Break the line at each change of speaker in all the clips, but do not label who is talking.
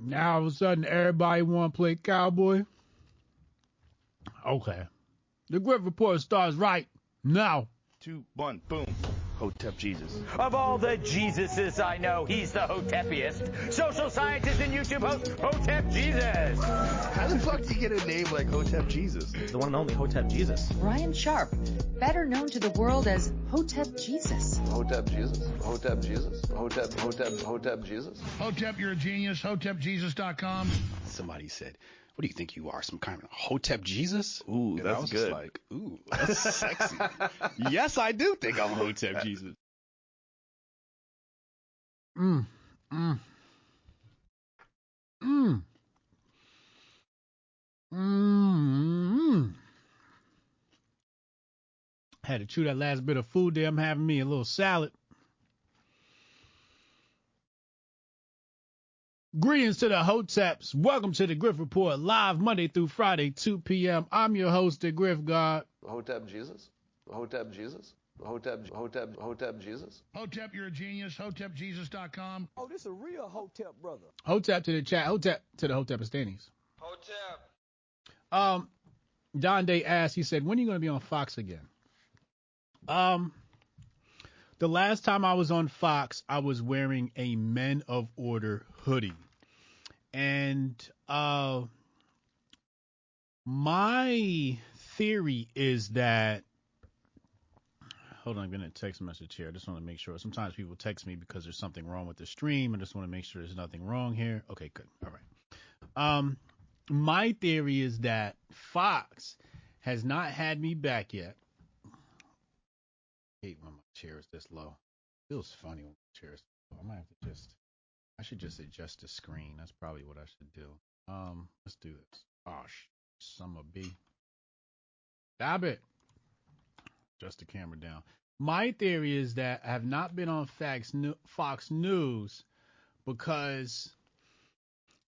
Now all of a sudden everybody want to play cowboy. Okay. The Grift Report starts right now.
Two, one, boom. Hotep Jesus.
Of all the Jesuses I know, he's the Hotepiest. Social scientist and YouTube host, Hotep Jesus.
How the fuck do you get a name like Hotep Jesus?
The one and only Hotep Jesus.
Ryan Sharp, better known to the world as Hotep Jesus.
Hotep Jesus. Hotep Jesus. Hotep, Hotep, Hotep Jesus.
Hotep, you're a genius. HotepJesus.com.
Somebody said, what do you think you are? Some kind of Hotep Jesus?
Ooh,
And I was
good.
just like, ooh, that's sexy. yes, I do think I'm Hotep Jesus.
Mm, mm, mm, mm. Had to chew that last bit of food there. I'm having me a little salad. Greetings to the Hoteps. Welcome to the Grift Report, live Monday through Friday, 2 p.m. I'm your host, the Grift God.
Hotep Jesus. Hotep Jesus. Hotep, Hotep, Hotep Jesus.
Hotep, you're a genius. HotepJesus.com.
Oh, this is a real Hotep brother.
Hotep to the chat. Hotep to the Hotepistanis.
Hotep.
Um, Don Day asked, he said, when are you going to be on Fox again? Um, the last time I was on Fox, I was wearing a Men of Order hoodie. And, uh, my theory is that, hold on, I'm to text message here. I just want to make sure. Sometimes people text me because there's something wrong with the stream. I just want to make sure there's nothing wrong here. Okay, good. All right. Um, my theory is that Fox has not had me back yet. I hate when my chair is this low. Feels funny when my chair is low. I might have to just should just adjust the screen. That's probably what I should do. Um, let's do this. Oh, sh- summer B. Stop it. Adjust the camera down. My theory is that I have not been on Fox News because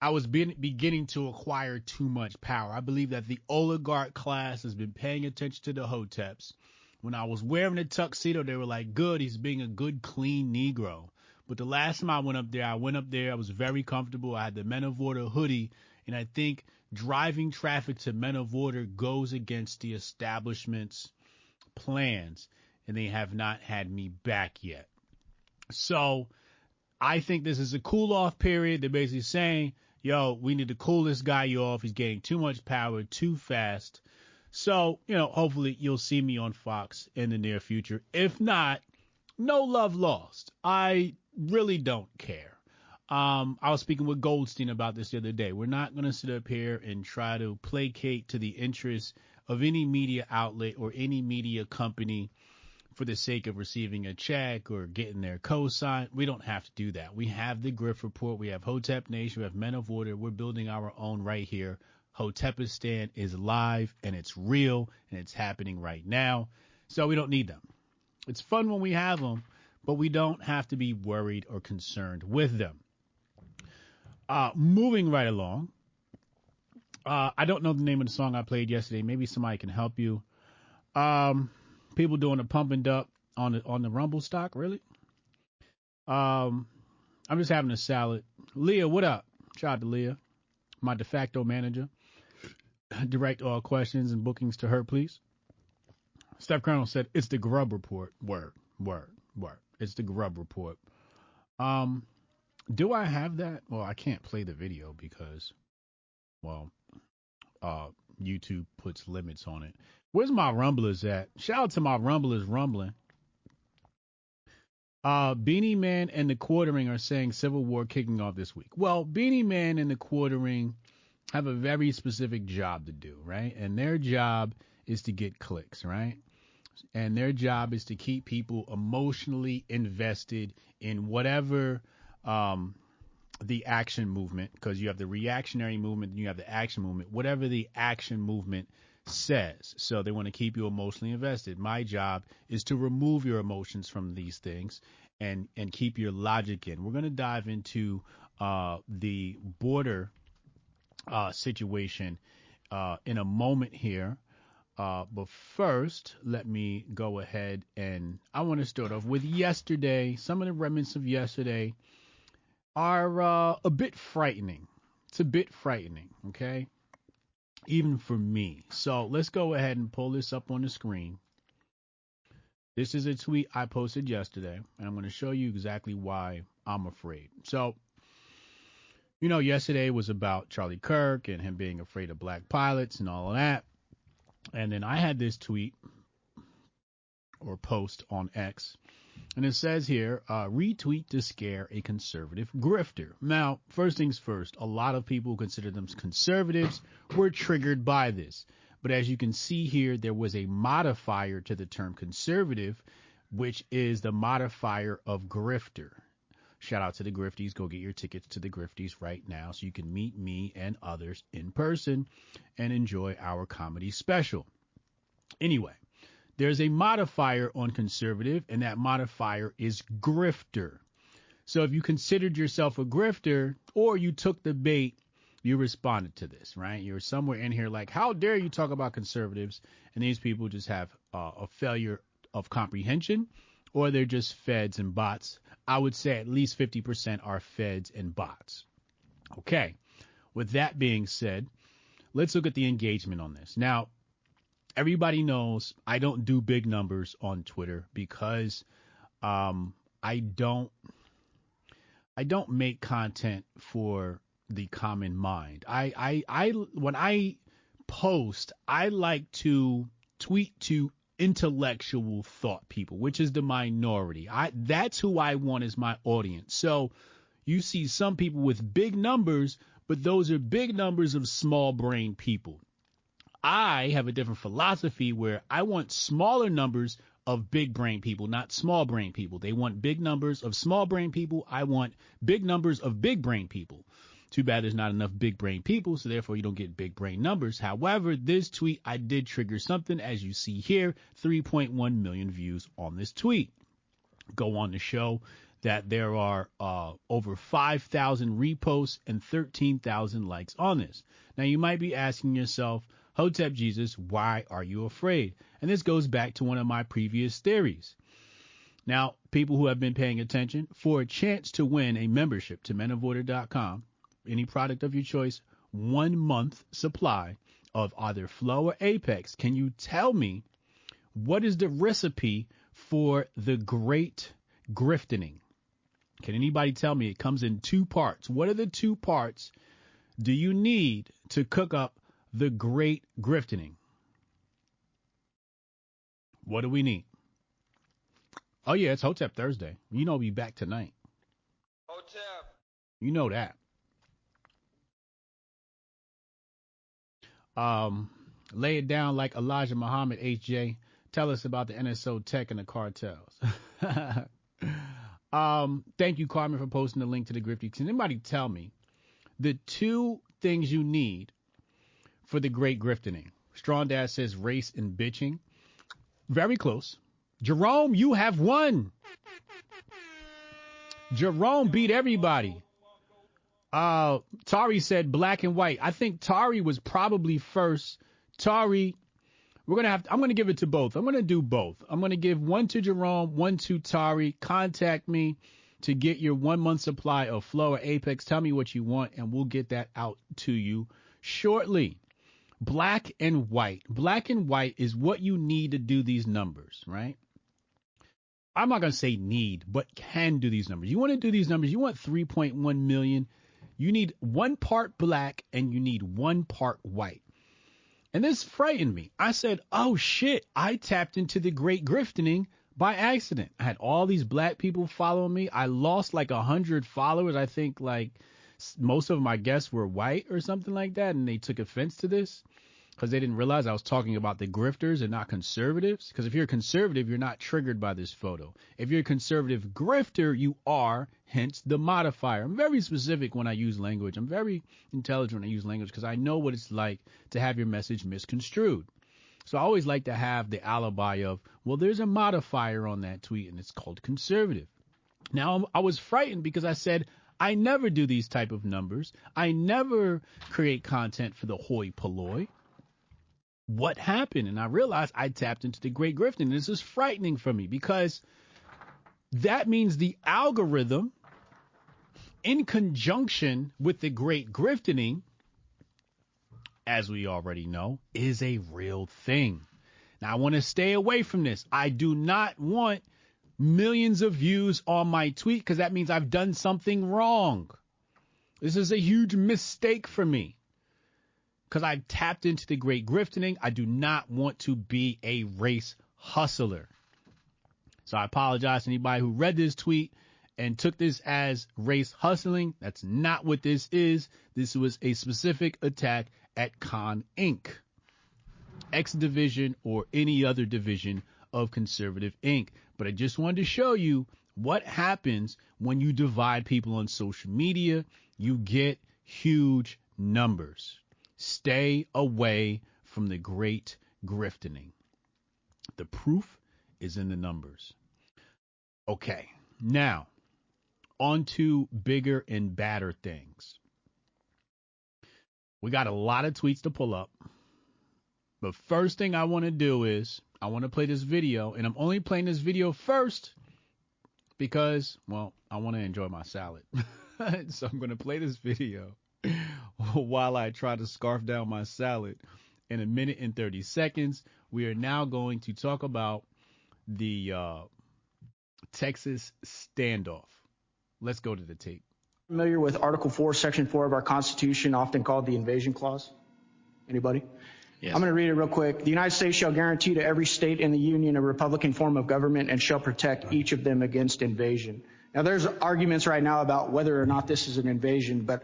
I was beginning to acquire too much power. I believe that the oligarch class has been paying attention to the Hoteps. When I was wearing a tuxedo, they were like, good, he's being a good, clean Negro. But the last time I went up there, I went up there, I was very comfortable. I had the Men of Order hoodie, and I think driving traffic to Men of Order goes against the establishment's plans, and they have not had me back yet. So I think this is a cool off period. They're basically saying, yo, we need to cool this guy off. He's getting too much power too fast. So, you know, hopefully you'll see me on Fox in the near future. If not, no love lost. I really don't care. Um, I was speaking with Goldstein about this the other day. We're not going to sit up here and try to placate to the interests of any media outlet or any media company for the sake of receiving a check or getting their cosign. We don't have to do that. We have the Griff Report. We have Hotep Nation. We have Men of Order. We're building our own right here. Hotepistan is live and it's real and it's happening right now. So we don't need them. It's fun when we have them, but we don't have to be worried or concerned with them. Uh, moving right along. Uh, I don't know the name of the song I played yesterday. Maybe somebody can help you. Um, people doing a pump and dump on the on the Rumble stock, really. Um, I'm just having a salad. Leah, what up? Shout out to Leah, my de facto manager. Direct all questions and bookings to her, please. Steph Colonel said it's the Grub Report. Word, word, word. It's the Grub Report. Um, do I have that? Well, I can't play the video because, well, uh, YouTube puts limits on it. Where's my rumblers at? Shout out to my rumblers rumbling. Uh, Beanie Man and the Quartering are saying Civil War kicking off this week. Well, Beanie Man and the Quartering have a very specific job to do, right? And their job is to get clicks, right? And their job is to keep people emotionally invested in whatever um, the action movement, because you have the reactionary movement, and you have the action movement, whatever the action movement says. So they want to keep you emotionally invested. My job is to remove your emotions from these things and and keep your logic in. We're going to dive into uh, the border uh, situation uh, in a moment here. Uh, but first, let me go ahead and I want to start off with yesterday. Some of the remnants of yesterday. are uh, a bit frightening. It's a bit frightening, okay? Even for me. So let's go ahead and pull this up on the screen. This is a tweet I posted yesterday, and I'm going to show you exactly why I'm afraid. So, you know, yesterday was about Charlie Kirk and him being afraid of black pilots and all of that. And then I had this tweet or post on X, and it says here, uh, retweet to scare a conservative grifter. Now, first things first, a lot of people who consider them conservatives were triggered by this. But as you can see here, there was a modifier to the term conservative, which is the modifier of grifter. Shout out to the Grifties. Go get your tickets to the Grifties right now so you can meet me and others in person and enjoy our comedy special. Anyway, there's a modifier on conservative, and that modifier is grifter. So if you considered yourself a grifter or you took the bait, you responded to this, right? You're somewhere in here like, how dare you talk about conservatives? And these people just have uh, a failure of comprehension or they're just feds and bots. I would say at least 50% are feds and bots. Okay. With that being said, let's look at the engagement on this. Now, everybody knows I don't do big numbers on Twitter because um, I don't I don't make content for the common mind. I, I I when I post, I like to tweet to intellectual thought people, which is the minority. I that's who I want as my audience. So you see some people with big numbers, but those are big numbers of small brain people. I have a different philosophy where I want smaller numbers of big brain people, not small brain people. They want big numbers of small brain people. I want big numbers of big brain people. Too bad there's not enough big brain people, so therefore you don't get big brain numbers. However, this tweet I did trigger something, as you see here, 3.1 million views on this tweet. Go on to show that there are uh, over 5,000 reposts and 13,000 likes on this. Now you might be asking yourself, Hotep Jesus, why are you afraid? And this goes back to one of my previous theories. Now, people who have been paying attention, for a chance to win a membership to menoforder.com, any product of your choice, one month supply of either Flow or Apex, can you tell me what is the recipe for the great grifting? Can anybody tell me it comes in two parts? What are the two parts do you need to cook up the great grifting? What do we need? Oh yeah, it's Hotep Thursday. You know we'll be back tonight.
Hotep.
You know that. Um, lay it down like Elijah Muhammad, HJ. Tell us about the NSO tech and the cartels. um, thank you, Carmen, for posting the link to the Grifty. Can anybody tell me the two things you need for the great grifting? Strong Dad says race and bitching. Very close. Jerome, you have won. Jerome beat everybody. Uh, Tari said black and white. I think Tari was probably first. Tari, we're gonna have. To, I'm gonna give it to both. I'm gonna do both. I'm gonna give one to Jerome, one to Tari. Contact me to get your one month supply of Flow or Apex. Tell me what you want, and we'll get that out to you shortly. Black and white. Black and white is what you need to do these numbers, right? I'm not going to say need, but can do these numbers. You want to do these numbers, you want 3.1 million, you need one part black and you need one part white. And this frightened me. I said, oh shit, I tapped into the great grifting by accident. I had all these black people following me. I lost like a hundred followers. I think like most of my guests were white or something like that, and they took offense to this because they didn't realize I was talking about the grifters and not conservatives. Because if you're a conservative, you're not triggered by this photo. If you're a conservative grifter, you are, hence the modifier. I'm very specific when I use language. I'm very intelligent when I use language because I know what it's like to have your message misconstrued. So I always like to have the alibi of, well, there's a modifier on that tweet and it's called conservative. Now I was frightened because I said, I never do these type of numbers. I never create content for the hoi polloi what happened? And I realized I tapped into the great grifting. This is frightening for me because that means the algorithm in conjunction with the great grifting, as we already know, is a real thing. Now, I want to stay away from this. I do not want millions of views on my tweet because that means I've done something wrong. This is a huge mistake for me because I've tapped into the great grifting. I do not want to be a race hustler. So I apologize to anybody who read this tweet and took this as race hustling. That's not what this is. This was a specific attack at Con Inc. X division or any other division of Conservative Inc. But I just wanted to show you what happens when you divide people on social media. You get huge numbers. Stay away from the great grifting. The proof is in the numbers. Okay, now on to bigger and badder things. We got a lot of tweets to pull up. But first thing I want to do is I want to play this video, and I'm only playing this video first because, well, I want to enjoy my salad. so I'm going to play this video while I try to scarf down my salad. In a minute and 30 seconds, we are now going to talk about the uh, Texas standoff. Let's go to the tape.
Familiar with Article 4, Section 4 of our Constitution, often called the Invasion Clause? Anybody?
Yes.
I'm going to read it real quick. The United States shall guarantee to every state in the Union a Republican form of government and shall protect each of them against invasion. Now, there's arguments right now about whether or not this is an invasion, but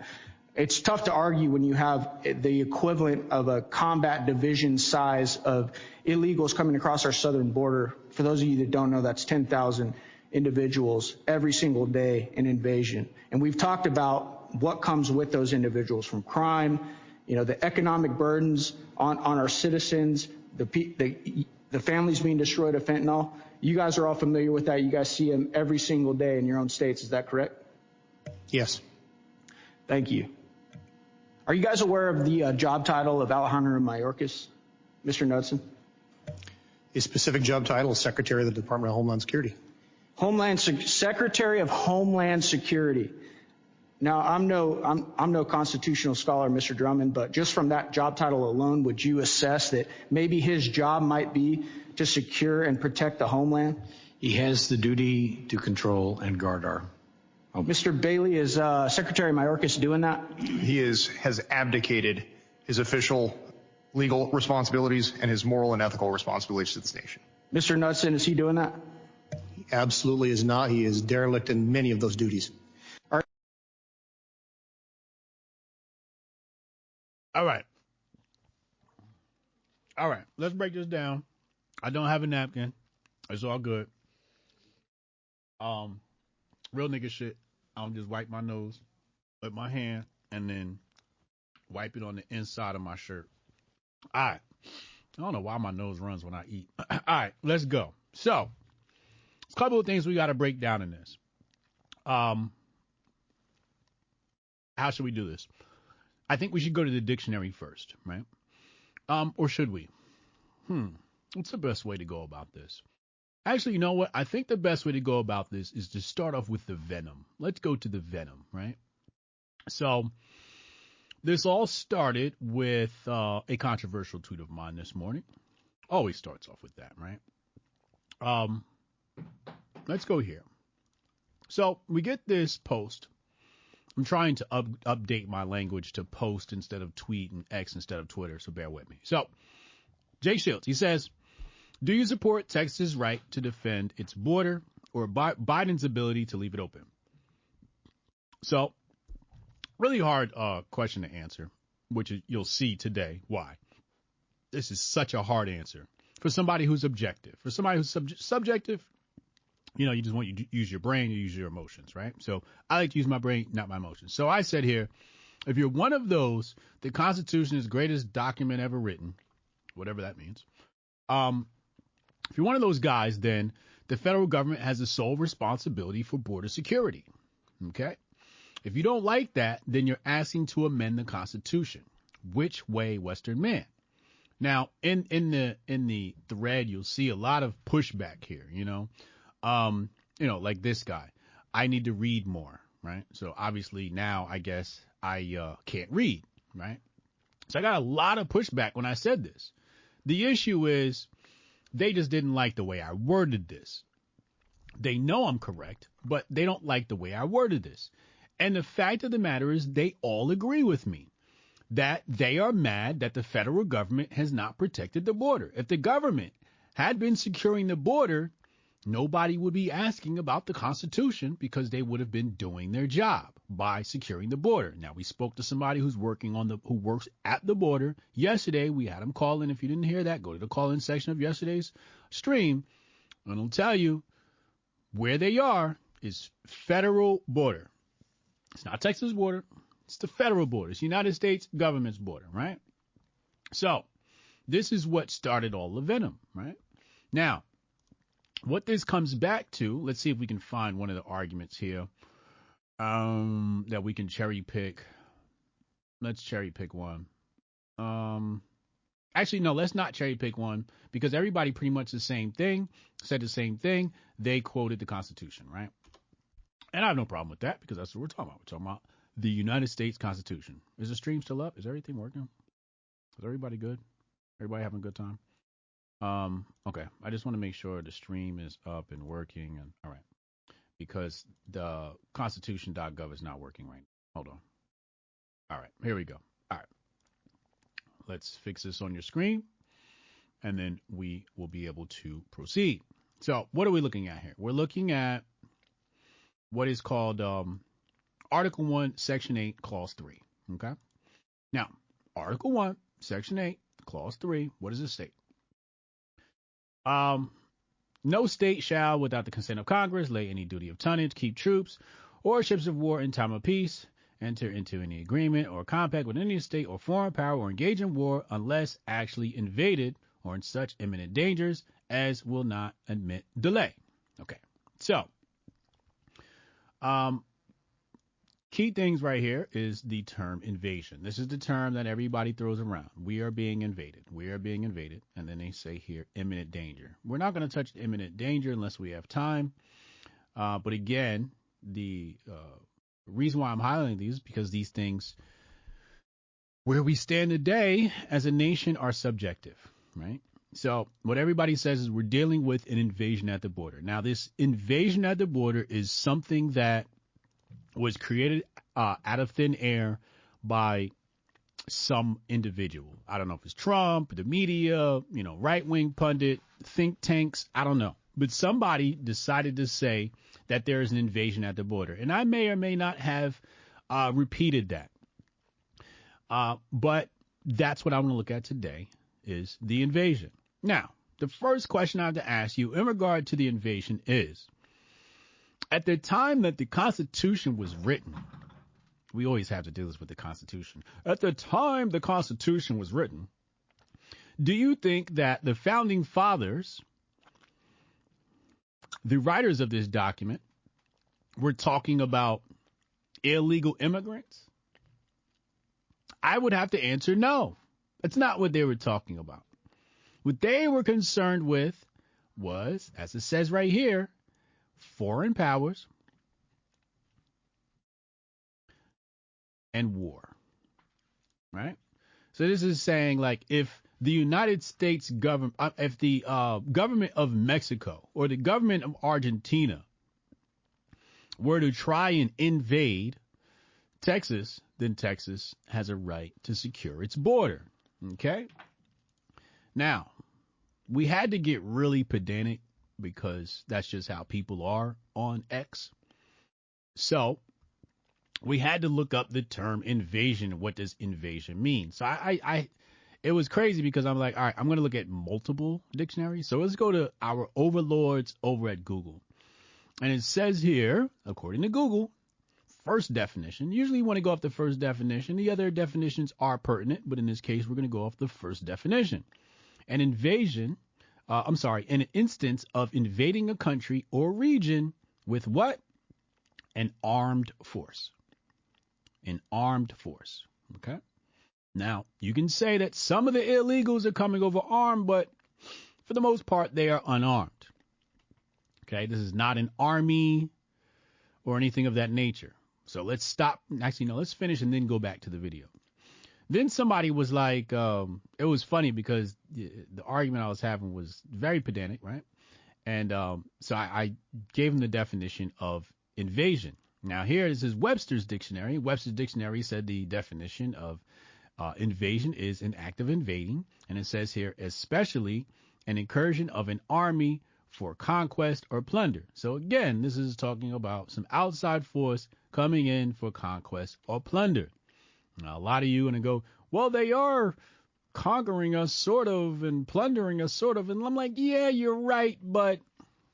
it's tough to argue when you have the equivalent of a combat division size of illegals coming across our southern border. For those of you that don't know, that's 10,000 individuals every single day in invasion. And we've talked about what comes with those individuals from crime, you know, the economic burdens on, on our citizens, the, the, the families being destroyed of fentanyl. You guys are all familiar with that. You guys see them every single day in your own states. Is that correct?
Yes.
Thank you. Are you guys aware of the uh, job title of Alejandro Mayorkas, Mr. Knudsen?
His specific job title is Secretary of the Department of Homeland Security.
Homeland Secretary of Homeland Security. Now, I'm no, I'm, I'm no constitutional scholar, Mr. Drummond, but just from that job title alone, would you assess that maybe his job might be to secure and protect the homeland?
He has the duty to control and guard our
Mr. Bailey, is uh, Secretary Mayorkas doing that?
He is has abdicated his official legal responsibilities and his moral and ethical responsibilities to this nation.
Mr. Knudsen, is he doing that?
He absolutely is not. He is derelict in many of those duties.
All right. All right. Let's break this down. I don't have a napkin. It's all good. Um, real nigga shit. I'll just wipe my nose with my hand and then wipe it on the inside of my shirt. All right. I don't know why my nose runs when I eat. All right, let's go. So, a couple of things we got to break down in this. Um, how should we do this? I think we should go to the dictionary first, right? Um, or should we? Hmm. What's the best way to go about this? Actually, you know what? I think the best way to go about this is to start off with the venom. Let's go to the venom, right? So, this all started with uh, a controversial tweet of mine this morning. Always starts off with that, right? Um, let's go here. So we get this post. I'm trying to up, update my language to post instead of tweet and X instead of Twitter, so bear with me. So, Jay Shields, he says, do you support Texas' right to defend its border or Biden's ability to leave it open? So, really hard uh, question to answer, which you'll see today why. This is such a hard answer for somebody who's objective. For somebody who's sub- subjective, you know, you just want you to use your brain, you use your emotions, right? So I like to use my brain, not my emotions. So I said here, if you're one of those, the Constitution is greatest document ever written, whatever that means. Um, if you're one of those guys, then the federal government has the sole responsibility for border security. Okay? If you don't like that, then you're asking to amend the Constitution. Which way, Western man? Now, in in the in the thread, you'll see a lot of pushback here. You know, um, you know, like this guy. I need to read more. right? So obviously now I guess I uh, can't read, right? So I got a lot of pushback when I said this. The issue is they just didn't like the way I worded this. They know I'm correct, but they don't like the way I worded this. And the fact of the matter is they all agree with me that they are mad that the federal government has not protected the border. If the government had been securing the border, nobody would be asking about the Constitution because they would have been doing their job by securing the border. Now we spoke to somebody who's working on the who works at the border yesterday. We had him call in. If you didn't hear that, go to the call in section of yesterday's stream, and I'll tell you where they are is federal border. It's not Texas border. It's the federal border. It's the United States government's border, right? So this is what started all the venom, right? Now, what this comes back to, let's see if we can find one of the arguments here um, that we can cherry pick. Let's cherry pick one. Um, actually, no, let's not cherry pick one because everybody pretty much the same thing, said the same thing. They quoted the Constitution, right? And I have no problem with that because that's what we're talking about. We're talking about the United States Constitution. Is the stream still up? Is everything working? Is everybody good? Everybody having a good time? Um, okay. I just want to make sure the stream is up and working and all right. Because the constitution.gov is not working right now. Hold on. All right, here we go. All right. Let's fix this on your screen and then we will be able to proceed. So, what are we looking at here? We're looking at what is called um, Article 1, Section 8, Clause 3. Okay? Now, Article 1, Section 8, Clause 3, what does it state? Um, no state shall, without the consent of Congress, lay any duty of tonnage, keep troops, or ships of war in time of peace, enter into any agreement or compact with any state or foreign power, or engage in war unless actually invaded or in such imminent dangers as will not admit delay. Okay, so um, key things right here is the term invasion. This is the term that everybody throws around. We are being invaded. We are being invaded. And then they say here imminent danger. We're not going to touch imminent danger unless we have time. Uh, but again, the uh, reason why I'm highlighting these is because these things, where we stand today as a nation, are subjective, right? So what everybody says is we're dealing with an invasion at the border. Now, this invasion at the border is something that was created uh, out of thin air by some individual. I don't know if it's Trump, the media, you know, right wing pundit, think tanks. I don't know. But somebody decided to say that there is an invasion at the border. And I may or may not have uh, repeated that. Uh, but that's what I want to look at today is the invasion. Now, the first question I have to ask you in regard to the invasion is at the time that the Constitution was written, we always have to do this with the Constitution. At the time the Constitution was written, do you think that the founding fathers, the writers of this document, were talking about illegal immigrants? I would have to answer no. That's not what they were talking about. What they were concerned with was, as it says right here, foreign powers and war. Right? So this is saying like if the United States government, uh, if the uh, government of Mexico or the government of Argentina were to try and invade Texas, then Texas has a right to secure its border. Okay? Now, we had to get really pedantic because that's just how people are on X. So we had to look up the term invasion. What does invasion mean? So I, I, I it was crazy because I'm like, all right, I'm going to look at multiple dictionaries. So let's go to our overlords over at Google. And it says here, according to Google, first definition. Usually you want to go off the first definition. The other definitions are pertinent, but in this case, we're going to go off the first definition. An invasion, uh, I'm sorry, in an instance of invading a country or region with what? An armed force. An armed force. Okay. Now, you can say that some of the illegals are coming over armed, but for the most part, they are unarmed. Okay. This is not an army or anything of that nature. So let's stop. Actually, no, let's finish and then go back to the video. Then somebody was like, um, it was funny because the, the, argument I was having was very pedantic, right? And um, so I, I gave him the definition of invasion. Now here this is Webster's dictionary. Webster's dictionary said the definition of uh, invasion is an act of invading, and it says here especially an incursion of an army for conquest or plunder. So again, this is talking about some outside force coming in for conquest or plunder. A lot of you to go, well, they are conquering us sort of and plundering us sort of. And I'm like, yeah, you're right, but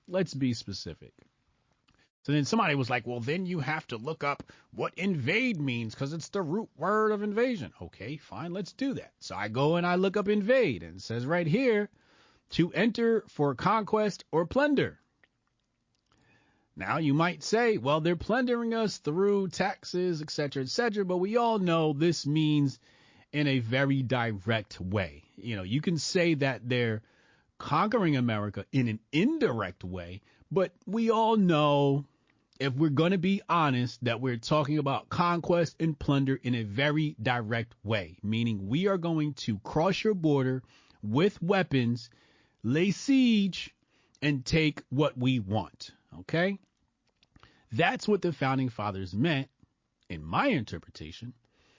let's be specific. So then somebody was like, well, then you have to look up what invade means because it's the root word of invasion. Okay, fine, let's do that. So I go and I look up invade and it says right here to enter for conquest or plunder. Now you might say, well, they're plundering us through taxes, etc., etc., but we all know this means in a very direct way. You know, you can say that they're conquering America in an indirect way, but we all know, if we're going to be honest, that we're talking about conquest and plunder in a very direct way, meaning we are going to cross your border with weapons, lay siege, and take what we want. Okay? That's what the founding fathers meant, in my interpretation,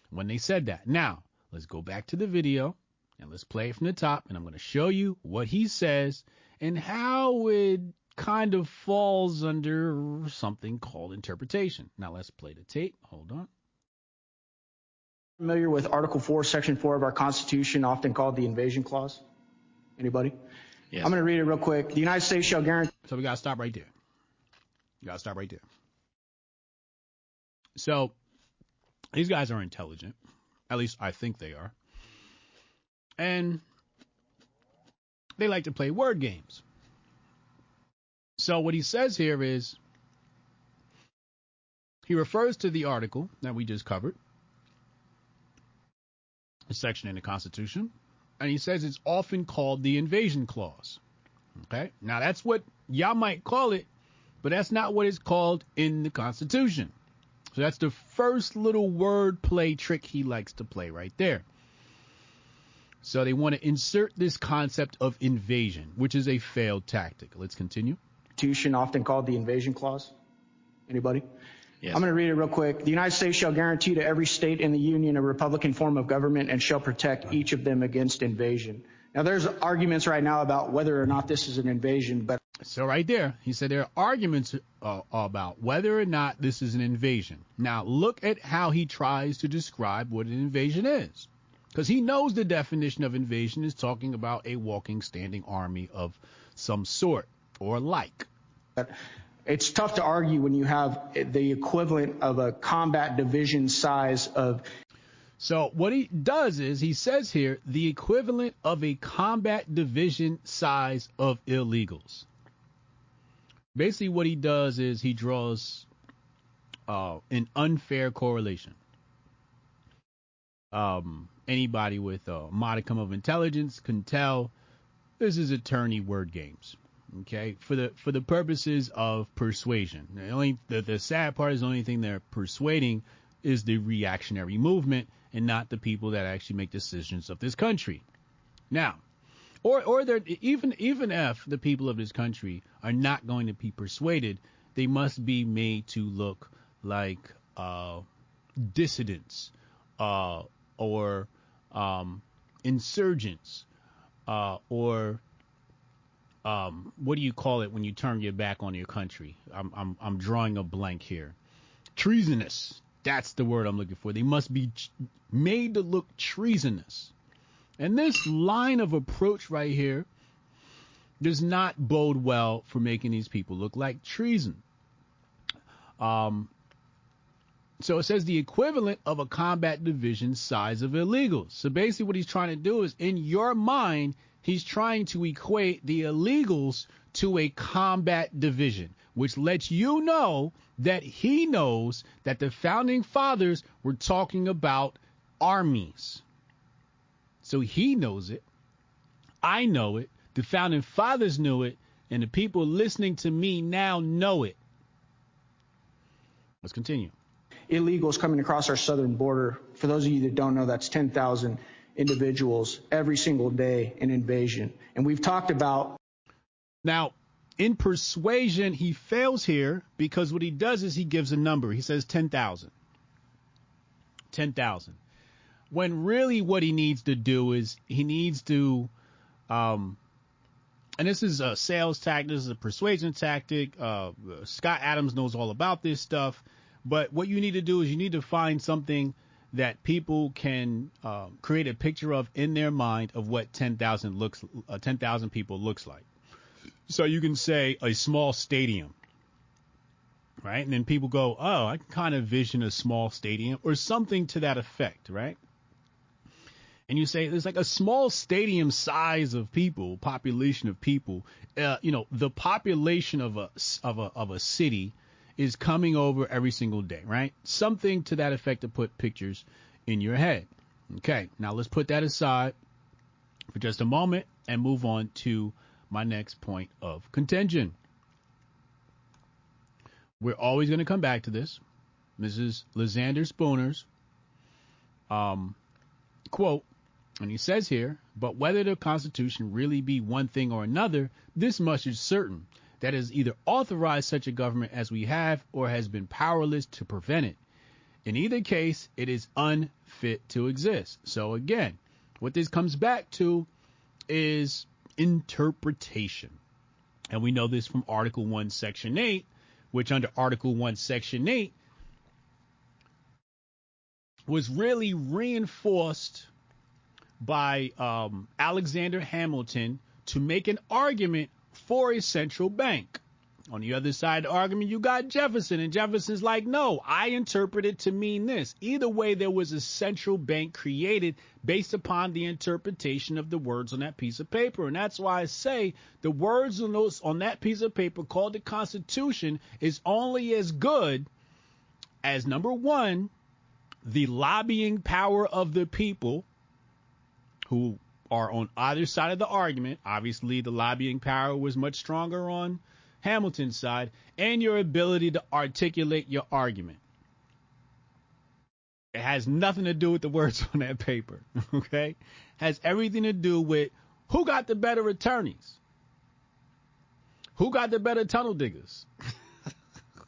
when they said that. Now, let's go back to the video and let's play it from the top, and I'm going to show you what he says and how it kind of falls under something called interpretation. Now, let's play the tape. Hold on.
Familiar with Article 4, Section 4 of our Constitution, often called the Invasion Clause? Anybody? Yes. I'm going to read it real quick. The United States shall guarantee.
So we got to stop right there. You got to stop right there. So these guys are intelligent. At least I think they are. And they like to play word games. So what he says here is he refers to the article that we just covered, a section in the Constitution, and he says it's often called the invasion clause. Okay? Now that's what y'all might call it, but that's not what it's called in the Constitution. So that's the first little word play trick he likes to play right there. So they want to insert this concept of invasion, which is a failed tactic. Let's continue.
Constitution, often called the invasion clause. Anybody? Yes. I'm going to read it real quick. The United States shall guarantee to every state in the Union a Republican form of government and shall protect each of them against invasion. Now, there's arguments right now about whether or not this is an invasion, but
so right there, he said there are arguments uh, about whether or not this is an invasion. Now look at how he tries to describe what an invasion is. Because he knows the definition of invasion is talking about a walking, standing army of some sort or like.
It's tough to argue when you have the equivalent of a combat division size of.
So what he does is he says here the equivalent of a combat division size of illegals basically what he does is he draws uh, an unfair correlation. Um, anybody with a modicum of intelligence can tell this is attorney word games. Okay, for the for the purposes of persuasion. The only the, the sad part is the only thing they're persuading is the reactionary movement and not the people that actually make decisions of this country. Now, or or they're even even if the people of this country are not going to be persuaded, they must be made to look like uh, dissidents uh, or um, insurgents uh, or um, what do you call it when you turn your back on your country? I'm I'm I'm drawing a blank here. Treasonous. That's the word I'm looking for. They must be made to look treasonous. And this line of approach right here does not bode well for making these people look like treason. Um, so it says the equivalent of a combat division size of illegals. So basically, what he's trying to do is, in your mind, he's trying to equate the illegals to a combat division, which lets you know that he knows that the founding fathers were talking about armies. So he knows it. I know it. The founding fathers knew it. And the people listening to me now know it. Let's continue.
illegals coming across our southern border. For those of you that don't know, that's 10,000 individuals every single day in invasion. And we've talked about.
Now, in persuasion, he fails here because what he does is he gives a number. He says 10,000. 10,000. When really what he needs to do is he needs to, um, and this is a sales tactic, this is a persuasion tactic. Uh, Scott Adams knows all about this stuff. But what you need to do is you need to find something that people can uh, create a picture of in their mind of what 10,000 looks, uh, 10,000 people looks like. So you can say a small stadium, right? And then people go, oh, I can kind of vision a small stadium or something to that effect, right? And you say there's like a small stadium size of people, population of people. Uh, you know, the population of a of a of a city is coming over every single day, right? Something to that effect to put pictures in your head. Okay, now let's put that aside for just a moment and move on to my next point of contention. We're always going to come back to this. Mrs. Lysander Spooner's um, quote, and he says here, but whether the Constitution really be one thing or another, this much is certain that has either authorized such a government as we have or has been powerless to prevent it. In either case, it is unfit to exist. So again, what this comes back to is interpretation. And we know this from Article 1, Section 8, which under Article 1, Section 8 was really reinforced by um, Alexander Hamilton to make an argument for a central bank. On the other side of the argument, you got Jefferson, and Jefferson's like, no, I interpret it to mean this. Either way, there was a central bank created based upon the interpretation of the words on that piece of paper. And that's why I say the words on, those, on that piece of paper called the Constitution is only as good as number one, the lobbying power of the people who are on either side of the argument. Obviously, the lobbying power was much stronger on Hamilton's side, and your ability to articulate your argument. It has nothing to do with the words on that paper, okay? Has everything to do with who got the better attorneys? Who got the better tunnel diggers?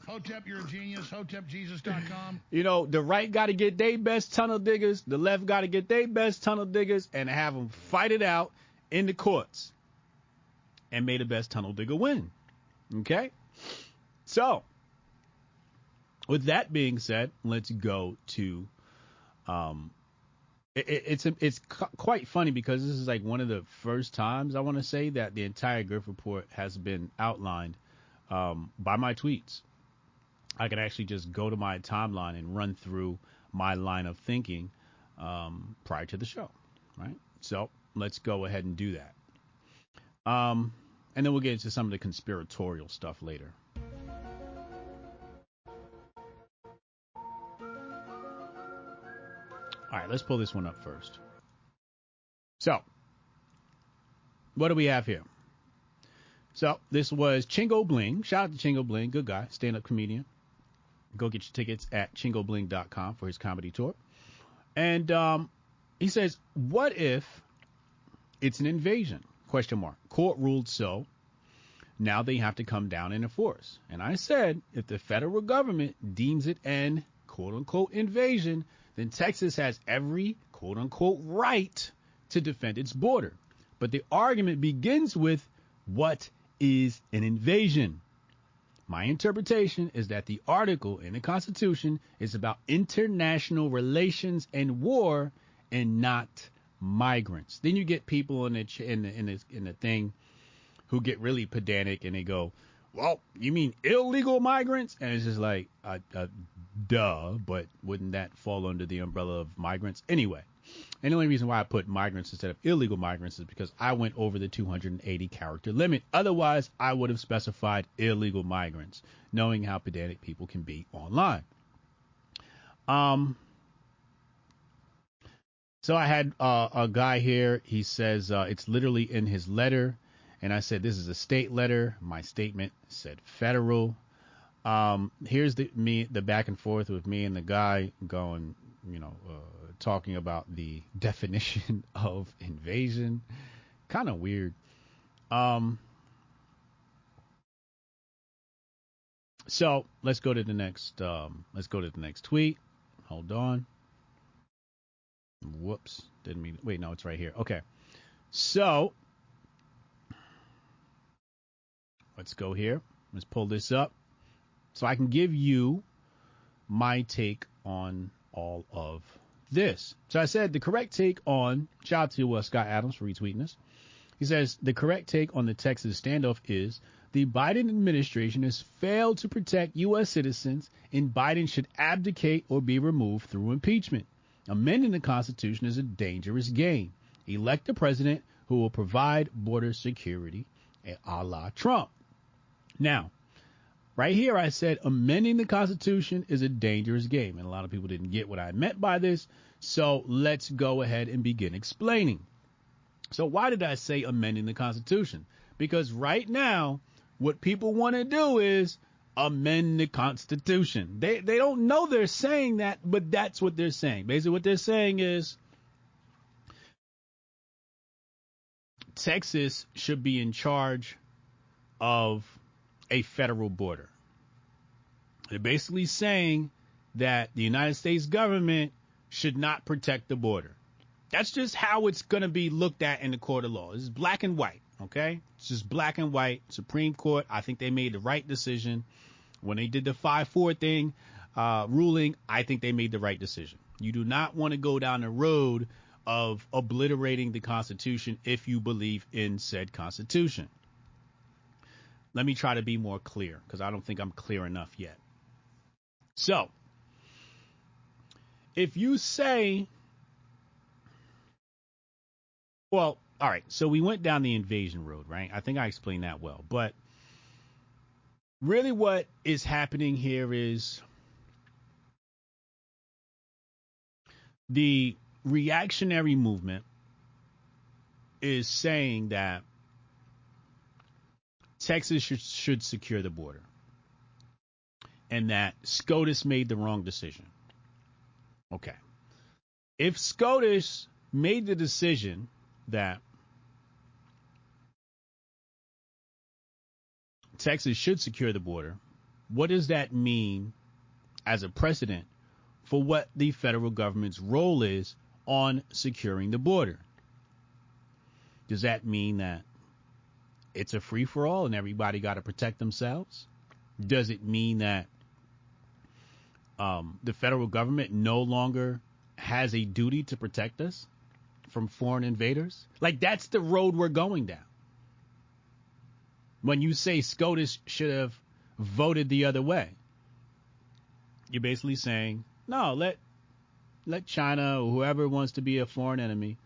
Hotep, you're a genius. HotepJesus.com.
You know, the right got to get their best tunnel diggers, the left got to get their best tunnel diggers, and have them fight it out in the courts. And may the best tunnel digger win. Okay? So, with that being said, let's go to. Um, it, it, it's it's quite funny because this is like one of the first times I want to say that the entire Grift report has been outlined um, by my tweets. I could actually just go to my timeline and run through my line of thinking um, prior to the show, right? So let's go ahead and do that. Um, and then we'll get into some of the conspiratorial stuff later. All right, let's pull this one up first. So, what do we have here? So, this was Chingo Bling. Shout out to Chingo Bling, good guy, stand up comedian. Go get your tickets at chingobling.com for his comedy tour. And um, he says, What if it's an invasion? Question mark. Court ruled so. Now they have to come down and enforce. And I said, if the federal government deems it an quote unquote invasion, then Texas has every quote unquote right to defend its border. But the argument begins with what is an invasion? My interpretation is that the article in the Constitution is about international relations and war and not migrants. Then you get people in the in the in the, in the thing who get really pedantic and they go, "Well, you mean illegal migrants?" And it's just like, uh, uh, "Duh," but wouldn't that fall under the umbrella of migrants anyway? And the only reason why I put migrants instead of illegal migrants is because I went over the 280 character limit. Otherwise, I would have specified illegal migrants, knowing how pedantic people can be online. Um, so I had uh, a guy here. He says uh, it's literally in his letter, and I said this is a state letter. My statement said federal. Um, here's the me the back and forth with me and the guy going, you know, uh, talking about the definition of invasion. Kind of weird. Um, so let's go to the next. Um, let's go to the next tweet. Hold on. Whoops, didn't mean. Wait, no, it's right here. Okay, so let's go here. Let's pull this up so I can give you my take on all of this. So I said the correct take on. Shout out to uh, Scott Adams for retweeting this. He says the correct take on the Texas standoff is the Biden administration has failed to protect U.S. citizens, and Biden should abdicate or be removed through impeachment. Amending the Constitution is a dangerous game. Elect a president who will provide border security, a la Trump. Now, right here, I said amending the Constitution is a dangerous game, and a lot of people didn't get what I meant by this. So let's go ahead and begin explaining. So, why did I say amending the Constitution? Because right now, what people want to do is amend the Constitution. They they don't know they're saying that, but that's what they're saying. Basically, what they're saying is Texas should be in charge of a federal border. They're basically saying that the United States government should not protect the border. That's just how it's going to be looked at in the court of law. It's black and white, okay? It's just black and white. Supreme Court, I think they made the right decision. When they did the 5 4 thing, uh, ruling, I think they made the right decision. You do not want to go down the road of obliterating the Constitution if you believe in said Constitution. Let me try to be more clear because I don't think I'm clear enough yet. So, if you say, well, all right, so we went down the invasion road, right? I think I explained that well. But really, what is happening here is the reactionary movement is saying that Texas should, should secure the border and that SCOTUS made the wrong decision. Okay. If SCOTUS made the decision that Texas should secure the border, what does that mean as a precedent for what the federal government's role is on securing the border? Does that mean that it's a free for all and everybody got to protect themselves? Does it mean that um, the federal government no longer has a duty to protect us from foreign invaders? Like that's the road we're going down. When you say SCOTUS should have voted the other way, you're basically saying, no, let let China or whoever wants to be a foreign enemy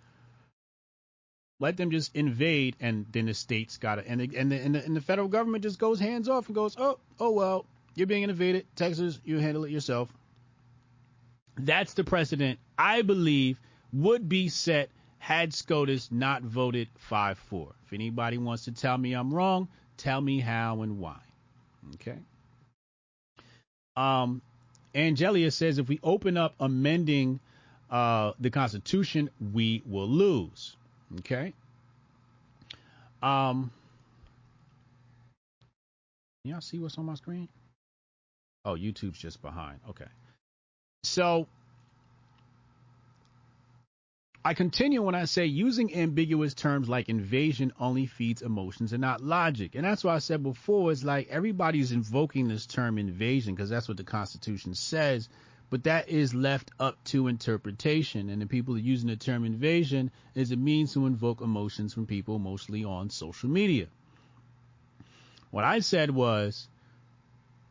let them just invade, and then the states got it, and the, and the, and the and the federal government just goes hands off and goes, oh oh well, you're being invaded, Texas, you handle it yourself. That's the precedent I believe would be set had SCOTUS not voted 5 4. If anybody wants to tell me I'm wrong, tell me how and why. Okay. Um, Angelia says if we open up amending uh, the Constitution, we will lose. Okay. Um, y'all see what's on my screen? Oh, YouTube's just behind. Okay. So I continue when I say using ambiguous terms like invasion only feeds emotions and not logic. And that's why I said before, it's like everybody's invoking this term invasion because that's what the Constitution says but that is left up to interpretation. And the people using the term invasion is a means to invoke emotions from people, mostly on social media. What I said was,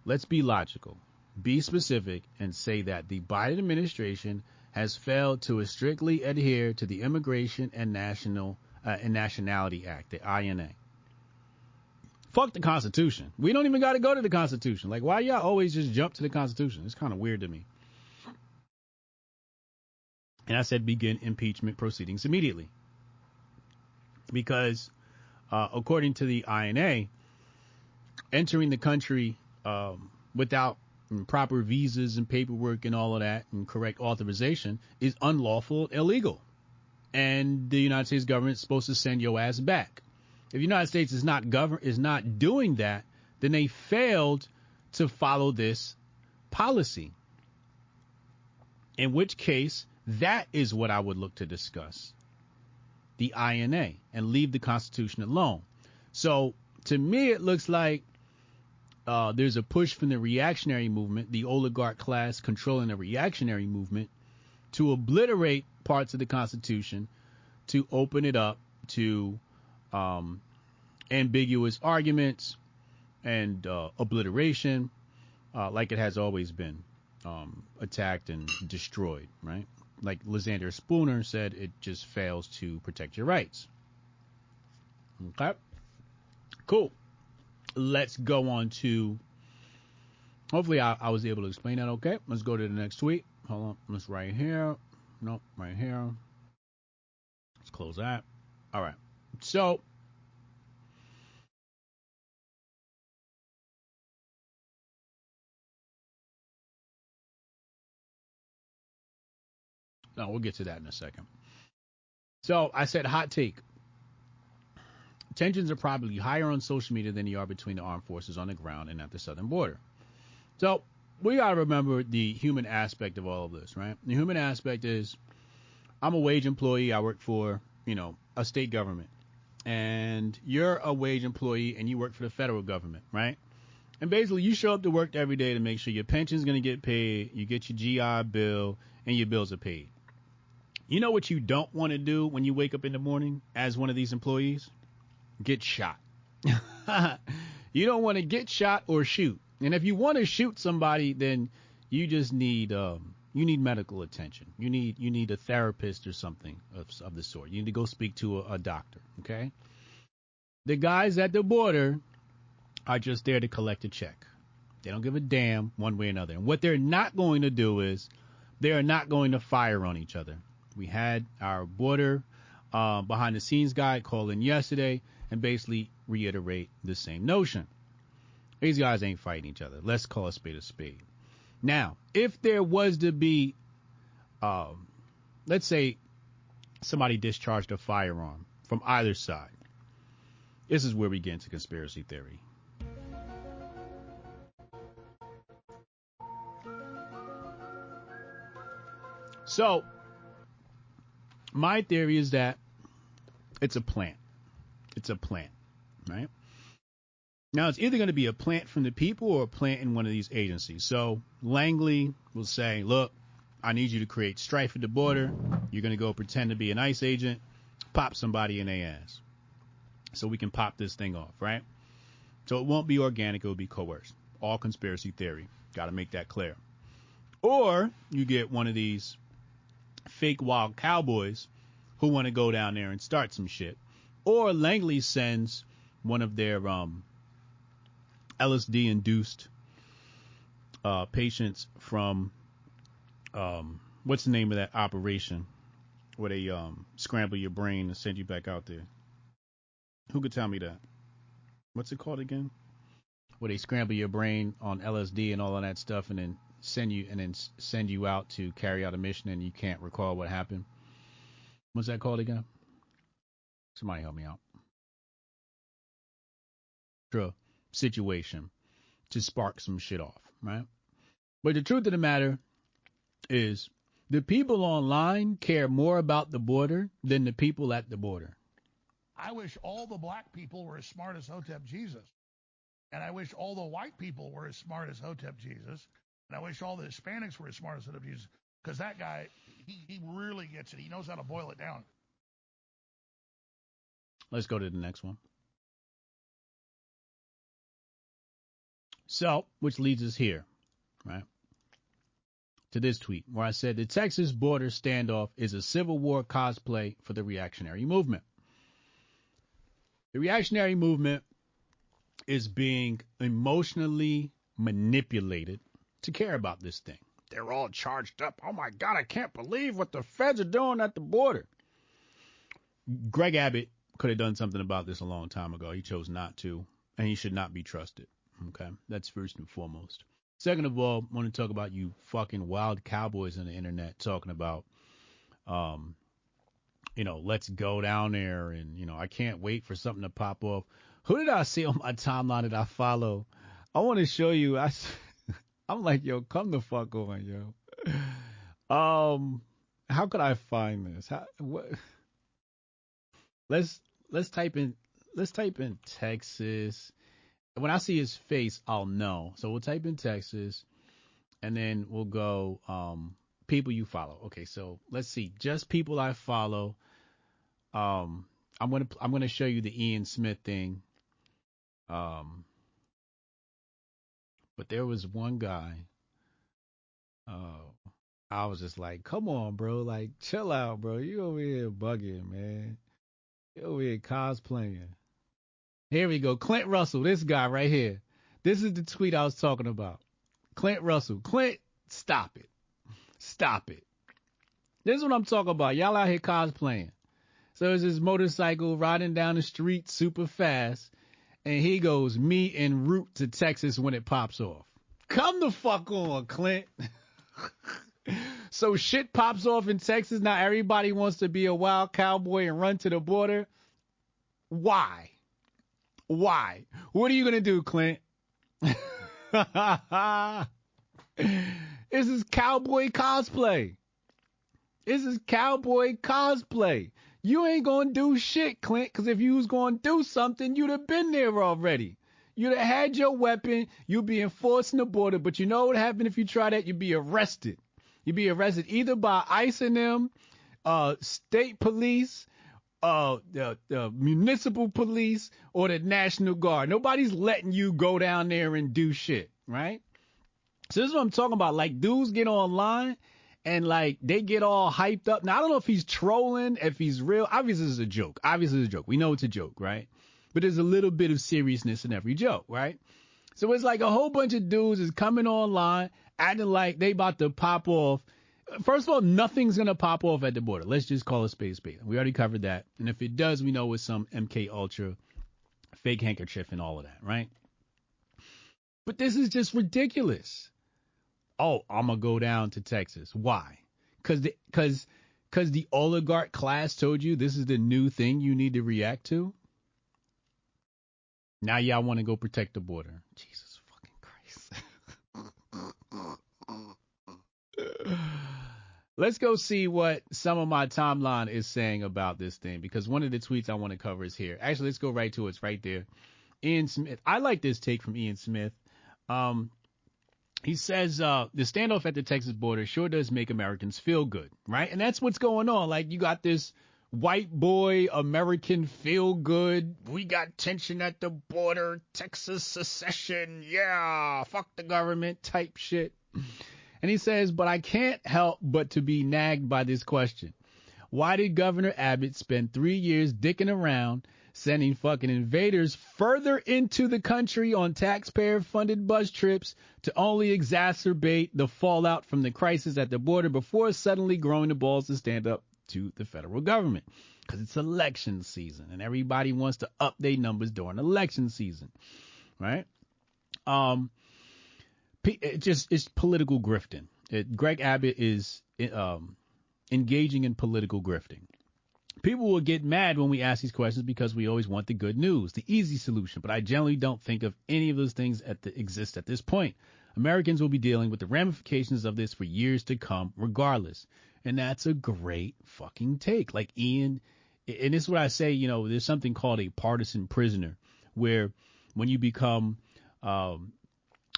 let's be logical, be specific, and say that the Biden administration has failed to strictly adhere to the Immigration and National uh, and Nationality Act, the INA. Fuck the Constitution. We don't even got to go to the Constitution. Like, why y'all always just jump to the Constitution? It's kind of weird to me. And I said begin impeachment proceedings immediately. Because uh, according to the INA, entering the country um, without proper visas and paperwork and all of that and correct authorization is unlawful, illegal. And the United States government is supposed to send your ass back. If the United States is not govern is not doing that, then they failed to follow this policy. In which case, that is what I would look to discuss. The INA and leave the Constitution alone. So to me, it looks like uh, there's a push from the reactionary movement, the oligarch class controlling the reactionary movement, to obliterate parts of the Constitution, to open it up to um, ambiguous arguments and uh, obliteration, uh, like it has always been um, attacked and destroyed, right? Like Lysander Spooner said, it just fails to protect your rights. Okay. Cool let's go on to. Hopefully, I, I, was able to explain that okay. Let's go to the next tweet. Hold on. Let's right here. Nope, right here. Let's close that. All right. So. No, we'll get to that in a second. So I said hot take tensions are probably higher on social media than they are between the armed forces on the ground and at the southern border. So we got to remember the human aspect of all of this, right? The human aspect is I'm a wage employee. I work for, you know, a state government. And you're a wage employee and you work for the federal government, right? And basically, you show up to work every day to make sure your pension's going to get paid, you get your GI Bill, and your bills are paid. You know what you don't want to do when you wake up in the morning as one of these employees? get shot. you don't want to get shot or shoot. And if you want to shoot somebody, then you just need um, you need medical attention. You need you need a therapist or something of, of the sort. You need to go speak to a, a doctor. Okay. The guys at the border are just there to collect a check. They don't give a damn one way or another. And what they're not going to do is they are not going to fire on each other. We had our border uh, behind the scenes guy call in yesterday and basically reiterate the same notion. These guys ain't fighting each other. Let's call a spade a spade. Now, if there was to be, um, let's say somebody discharged a firearm from either side, this is where we get into conspiracy theory. So, my theory is that it's a plant. It's a plant, right? Now it's either going to be a plant from the people or a plant in one of these agencies. So Langley will say, look, I need you to create strife at the border. You're going to go pretend to be an ICE agent, pop somebody in their ass. So we can pop this thing off, right? So it won't be organic, it will be coerced. All conspiracy theory. Got to make that clear. Or you get one of these fake wild cowboys who want to go down there and start some shit. Or Langley sends one of their um, LSD induced uh, patients from um, what's the name of that operation where they um, scramble your brain and send you back out there? Who could tell me that? What's it called again? Where they scramble your brain on LSD and all of that stuff, and then send you and then send you out to carry out a mission, and you can't recall what happened. What's that called again? Somebody help me out. Situation to spark some shit off, right? But the truth of the matter is the people online care more about the border than the people at the border.
I wish all the black people were as smart as Hotep Jesus. And I wish all the white people were as smart as Hotep Jesus. And I wish all the Hispanics were as smart as Hotep Jesus. Because that guy, he, he really gets it. He knows how to boil it down.
Let's go to the next one. So, which leads us here, right? To this tweet where I said the Texas border standoff is a Civil War cosplay for the reactionary movement. The reactionary movement is being emotionally manipulated to care about this thing. They're all charged up. Oh my God, I can't believe what the feds are doing at the border. Greg Abbott could have done something about this a long time ago. He chose not to, and he should not be trusted. Okay, that's first and foremost. Second of all, I want to talk about you fucking wild cowboys on the internet talking about, um, you know, let's go down there and, you know, I can't wait for something to pop off. Who did I see on my timeline that I follow? I want to show you. I, I'm like, yo, come the fuck on, yo. Um, how could I find this? How, what? Let's let's type in let's type in Texas. When I see his face, I'll know. So we'll type in Texas, and then we'll go um, people you follow. Okay, so let's see, just people I follow. Um, I'm gonna I'm gonna show you the Ian Smith thing. Um, but there was one guy. Uh, I was just like, come on, bro, like chill out, bro. You over here bugging, man. You over here cosplaying. Here we go. Clint Russell, this guy right here. This is the tweet I was talking about. Clint Russell. Clint, stop it. Stop it. This is what I'm talking about. Y'all out here cosplaying. So it's this motorcycle riding down the street super fast, and he goes, me en route to Texas when it pops off. Come the fuck on, Clint. so shit pops off in Texas. Now everybody wants to be a wild cowboy and run to the border. Why? Why? What are you gonna do, Clint? this is cowboy cosplay. This is cowboy cosplay. You ain't gonna do shit, Clint, because if you was gonna do something, you'd have been there already. You'd have had your weapon, you'd be enforcing the border, but you know what happened if you try that? You'd be arrested. You'd be arrested either by ICE and them, uh, state police, uh, the, the municipal police, or the National Guard. Nobody's letting you go down there and do shit, right? So this is what I'm talking about. Like dudes get online and like they get all hyped up. Now I don't know if he's trolling, if he's real. Obviously it's a joke. Obviously it's a joke. We know it's a joke, right? But there's a little bit of seriousness in every joke, right? So it's like a whole bunch of dudes is coming online acting like they about to pop off. First of all, nothing's gonna pop off at the border. Let's just call it space bait. We already covered that. And if it does, we know it's some MK Ultra fake handkerchief and all of that, right? But this is just ridiculous. Oh, I'm gonna go down to Texas. Why? Cause the cause cause the oligarch class told you this is the new thing you need to react to. Now y'all want to go protect the border. Jesus fucking Christ. Let's go see what some of my timeline is saying about this thing because one of the tweets I want to cover is here. Actually, let's go right to it. It's right there. Ian Smith. I like this take from Ian Smith. Um, he says uh, the standoff at the Texas border sure does make Americans feel good, right? And that's what's going on. Like you got this white boy American feel good. We got tension at the border, Texas secession, yeah, fuck the government type shit. And he says, but I can't help but to be nagged by this question. Why did Governor Abbott spend three years dicking around sending fucking invaders further into the country on taxpayer funded bus trips to only exacerbate the fallout from the crisis at the border before suddenly growing the balls to stand up to the federal government? Because it's election season and everybody wants to up their numbers during election season, right? Um, it just it's political grifting. It, Greg Abbott is um, engaging in political grifting. People will get mad when we ask these questions because we always want the good news, the easy solution. But I generally don't think of any of those things at the, exist at this point. Americans will be dealing with the ramifications of this for years to come, regardless. And that's a great fucking take. Like Ian, and this is what I say. You know, there's something called a partisan prisoner, where when you become um,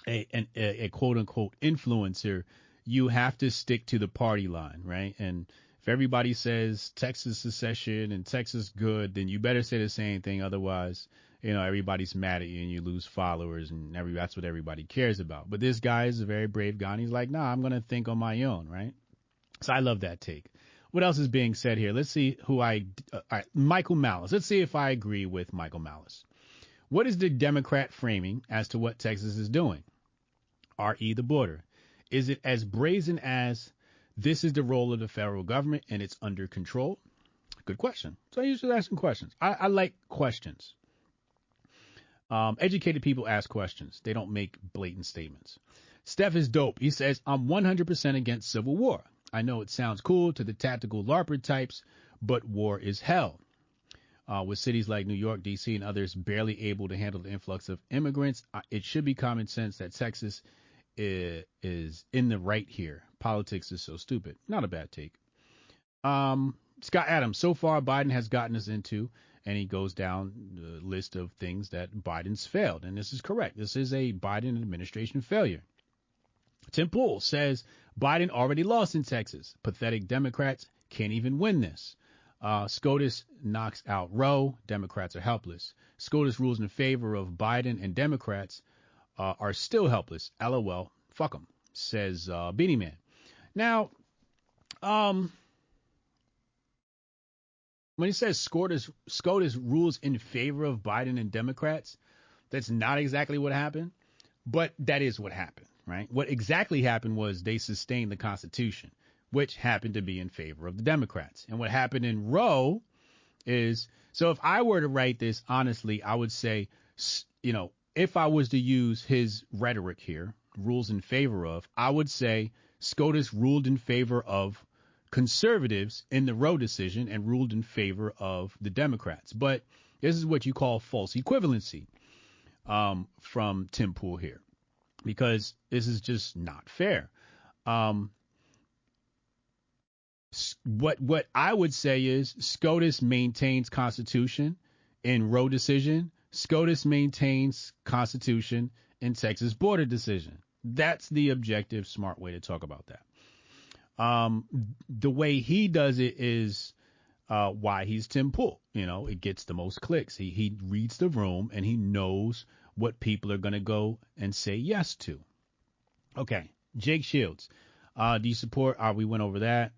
a, a, a quote unquote influencer, you have to stick to the party line, right? And if everybody says Texas secession and Texas good, then you better say the same thing. Otherwise, you know, everybody's mad at you and you lose followers and every, that's what everybody cares about. But this guy is a very brave guy and he's like, nah, I'm going to think on my own, right? So I love that take. What else is being said here? Let's see who I, uh, right, Michael Malice. Let's see if I agree with Michael Malice. What is the Democrat framing as to what Texas is doing? RE the border. Is it as brazen as this is the role of the federal government and it's under control? Good question. So I usually asking questions. I, I like questions. Um, educated people ask questions. They don't make blatant statements. Steph is dope. He says, I'm 100% against civil war. I know it sounds cool to the tactical LARPer types, but war is hell. Uh, with cities like New York, D.C., and others barely able to handle the influx of immigrants, it should be common sense that Texas is, is in the right here. Politics is so stupid. Not a bad take. Um, Scott Adams, so far Biden has gotten us into, and he goes down the list of things that Biden's failed. And this is correct. This is a Biden administration failure. Tim Pool says Biden already lost in Texas. Pathetic Democrats can't even win this. Uh, SCOTUS knocks out Roe. Democrats are helpless. SCOTUS rules in favor of Biden and Democrats uh, are still helpless. LOL. Fuck them, says uh, Beanie Man. Now, um, when he says SCOTUS, SCOTUS rules in favor of Biden and Democrats, that's not exactly what happened, but that is what happened, right? What exactly happened was they sustained the Constitution, which happened to be in favor of the Democrats. And what happened in Roe is so if I were to write this honestly, I would say, you know, if I was to use his rhetoric here, rules in favor of, I would say SCOTUS ruled in favor of conservatives in the Roe decision and ruled in favor of the Democrats. But this is what you call false equivalency um, from Tim Pool here, because this is just not fair. Um, what what I would say is SCOTUS maintains Constitution in Roe decision. SCOTUS maintains Constitution in Texas border decision. That's the objective, smart way to talk about that. Um, the way he does it is uh, why he's Tim Pool. You know, it gets the most clicks. He he reads the room and he knows what people are gonna go and say yes to. Okay, Jake Shields. Uh, do you support? Uh, we went over that.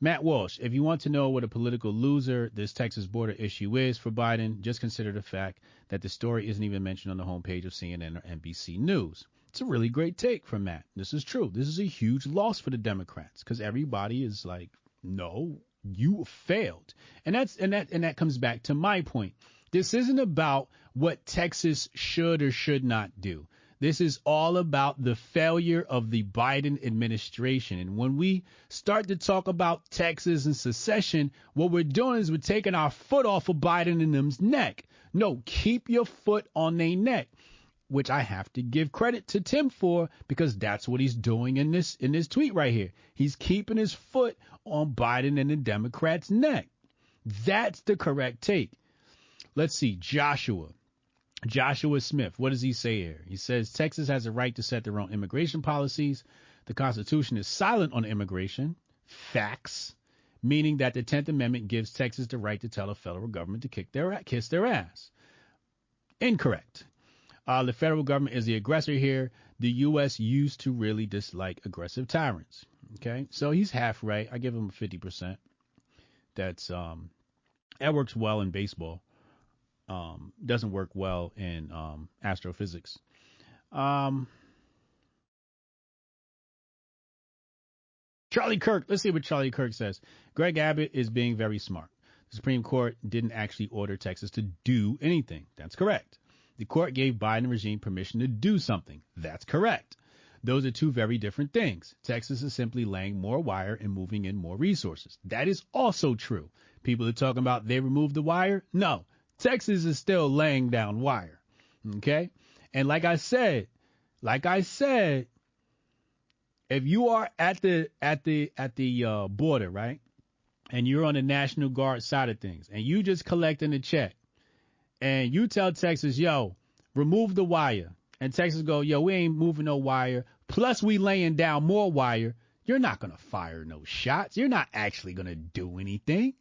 Matt Walsh, if you want to know what a political loser this Texas border issue is for Biden, just consider the fact that the story isn't even mentioned on the homepage of CNN or NBC News. It's a really great take from Matt. This is true. This is a huge loss for the Democrats because everybody is like, no, you failed. And that's and that and that comes back to my point. This isn't about what Texas should or should not do. This is all about the failure of the Biden administration. And when we start to talk about Texas and secession, what we're doing is we're taking our foot off of Biden and them's neck. No, keep your foot on their neck which I have to give credit to Tim for because that's what he's doing in this in this tweet right here. He's keeping his foot on Biden and the Democrats' neck. That's the correct take. Let's see, Joshua. Joshua Smith, what does he say here? He says Texas has a right to set their own immigration policies. The Constitution is silent on immigration. Facts, meaning that the 10th Amendment gives Texas the right to tell a federal government to kick their kiss their ass. Incorrect. Uh, the federal government is the aggressor here. The U.S. used to really dislike aggressive tyrants. Okay, so he's half right. I give him 50%. That's um, that works well in baseball. Um, doesn't work well in um, astrophysics. Um, Charlie Kirk. Let's see what Charlie Kirk says. Greg Abbott is being very smart. The Supreme Court didn't actually order Texas to do anything. That's correct. The court gave Biden regime permission to do something. That's correct. Those are two very different things. Texas is simply laying more wire and moving in more resources. That is also true. People are talking about they removed the wire. No, Texas is still laying down wire. Okay. And like I said, like I said, if you are at the at the at the uh, border, right, and you're on the National Guard side of things, and you just collecting a check, and you tell Texas, yo, remove the wire, and Texas go, yo, we ain't moving no wire, plus we laying down more wire, you're not gonna fire no shots. You're not actually gonna do anything.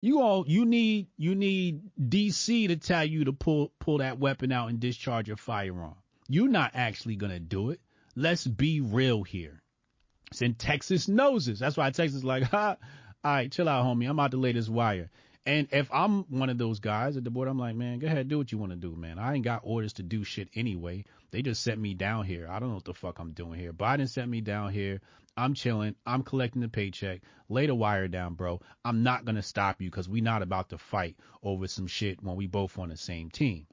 You all you need you need DC to tell you to pull pull that weapon out and discharge your firearm. You're not actually gonna do it. Let's be real here. And Texas knows this. That's why Texas is like, ha, all right, chill out, homie. I'm about to lay this wire. And if I'm one of those guys at the board, I'm like, man, go ahead, do what you want to do, man. I ain't got orders to do shit anyway. They just sent me down here. I don't know what the fuck I'm doing here. Biden sent me down here. I'm chilling. I'm collecting the paycheck. Lay the wire down, bro. I'm not gonna stop you because we not about to fight over some shit when we both on the same team.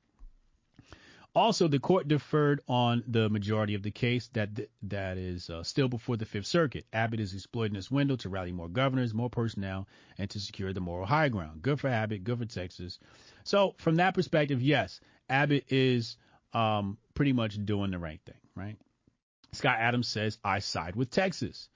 Also, the court deferred on the majority of the case that that is uh, still before the Fifth Circuit. Abbott is exploiting this window to rally more governors, more personnel, and to secure the moral high ground. Good for Abbott, good for Texas. So, from that perspective, yes, Abbott is um, pretty much doing the right thing, right? Scott Adams says, I side with Texas.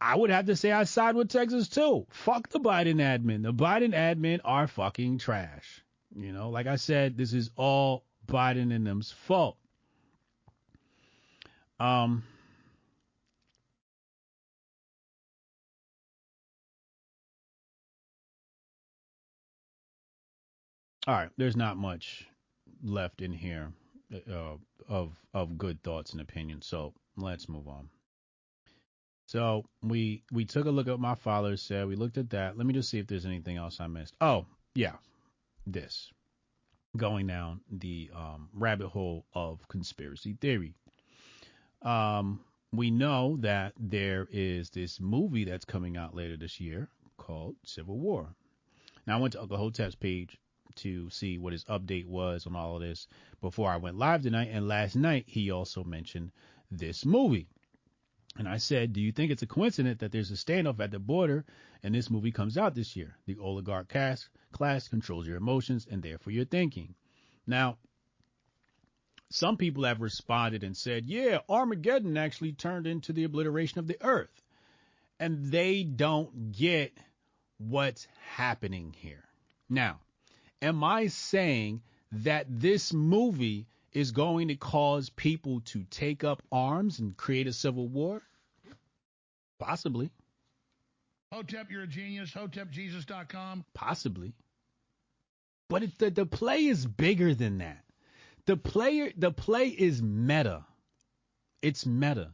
I would have to say I side with Texas too. Fuck the Biden admin. The Biden admin are fucking trash. You know, like I said, this is all Biden and them's fault. Um, all right, there's not much left in here uh, of of good thoughts and opinions. So let's move on. So we we took a look at my father said. We looked at that. Let me just see if there's anything else I missed. Oh yeah, this going down the um, rabbit hole of conspiracy theory. Um, we know that there is this movie that's coming out later this year called Civil War. Now I went to Uncle Hotep's page to see what his update was on all of this before I went live tonight. And last night he also mentioned this movie. And I said, Do you think it's a coincidence that there's a standoff at the border and this movie comes out this year? The oligarch class, class controls your emotions and therefore your thinking. Now, some people have responded and said, Yeah, Armageddon actually turned into the obliteration of the earth. And they don't get what's happening here. Now, am I saying that this movie is going to cause people to take up arms and create a civil war? Possibly.
Hotep, you're a genius. HotepJesus.com.
Possibly. But it, the, the play is bigger than that. The player, the play is meta. It's meta.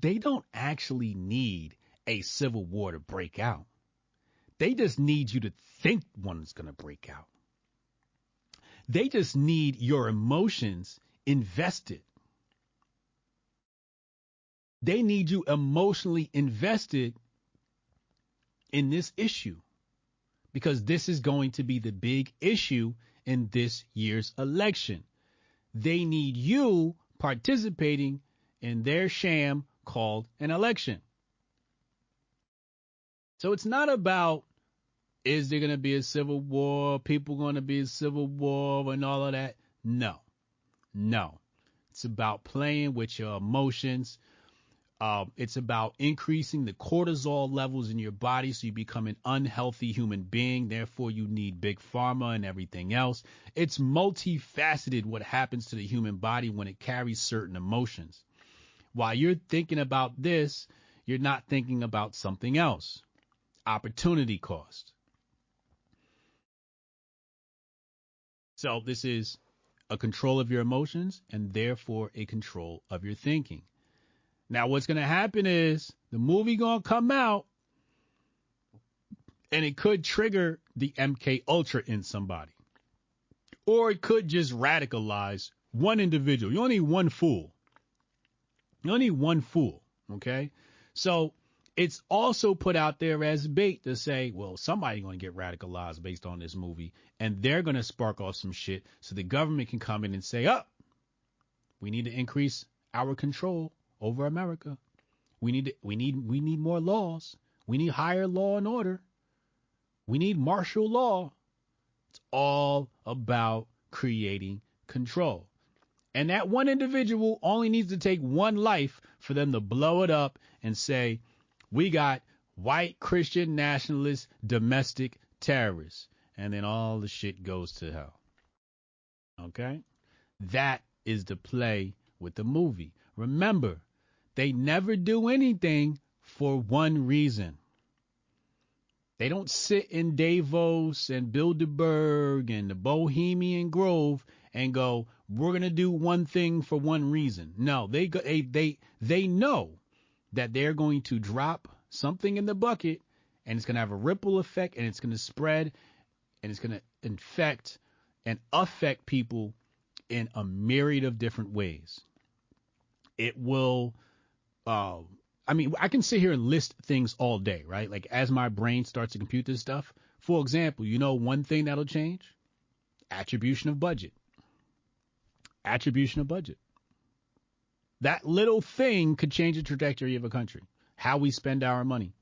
They don't actually need a civil war to break out. They just need you to think one's going to break out. They just need your emotions invested. They need you emotionally invested in this issue because this is going to be the big issue in this year's election. They need you participating in their sham called an election. So it's not about is there going to be a civil war? People going to be a civil war and all of that? No, no. It's about playing with your emotions. Uh, it's about increasing the cortisol levels in your body so you become an unhealthy human being. Therefore, you need big pharma and everything else. It's multifaceted what happens to the human body when it carries certain emotions. While you're thinking about this, you're not thinking about something else. Opportunity cost. So this is a control of your emotions and therefore a control of your thinking. Now what's going to happen is the movie going to come out and it could trigger the MK Ultra in somebody. Or it could just radicalize one individual. You only need one fool. You only need one fool, okay? So it's also put out there as bait to say, well, somebody's going to get radicalized based on this movie, and they're going to spark off some shit so the government can come in and say, up, oh, we need to increase our control over America. We need to, we need we need more laws. We need higher law and order. We need martial law. It's all about creating control. And that one individual only needs to take one life for them to blow it up and say, we got white Christian nationalist domestic terrorists. And then all the shit goes to hell. Okay? That is the play with the movie. Remember, they never do anything for one reason. They don't sit in Davos and Bilderberg and the Bohemian Grove and go, "We're gonna do one thing for one reason." No, they go, they they they know that they're going to drop something in the bucket and it's going to have a ripple effect and it's going to spread and it's going to infect and affect people in a myriad of different ways. It will, uh, I mean, I can sit here and list things all day, right? Like as my brain starts to compute this stuff. For example, you know one thing that'll change? Attribution of budget. Attribution of budget. That little thing could change the trajectory of a country. How we spend our money.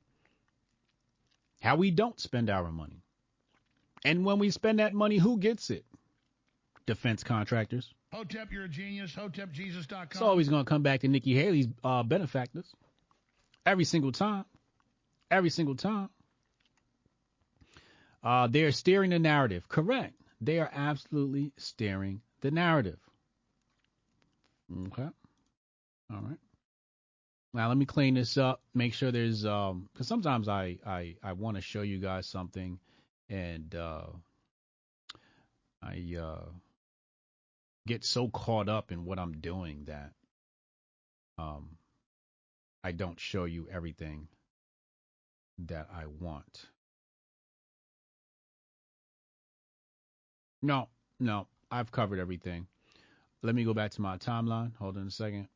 How we don't spend our money. And when we spend that money, who gets it? Defense contractors.
Hotep, you're a genius. HotepJesus.com.
It's always going to come back to Nikki Haley's uh, benefactors. Every single time. Every single time. Uh, they are steering the narrative. Correct. They are absolutely steering the narrative. Okay. All right. Now let me clean this up. Make sure there's um because sometimes I I I want to show you guys something, and uh, I uh, get so caught up in what I'm doing that um I don't show you everything that I want. No, no, I've covered everything. Let me go back to my timeline. Hold on a second.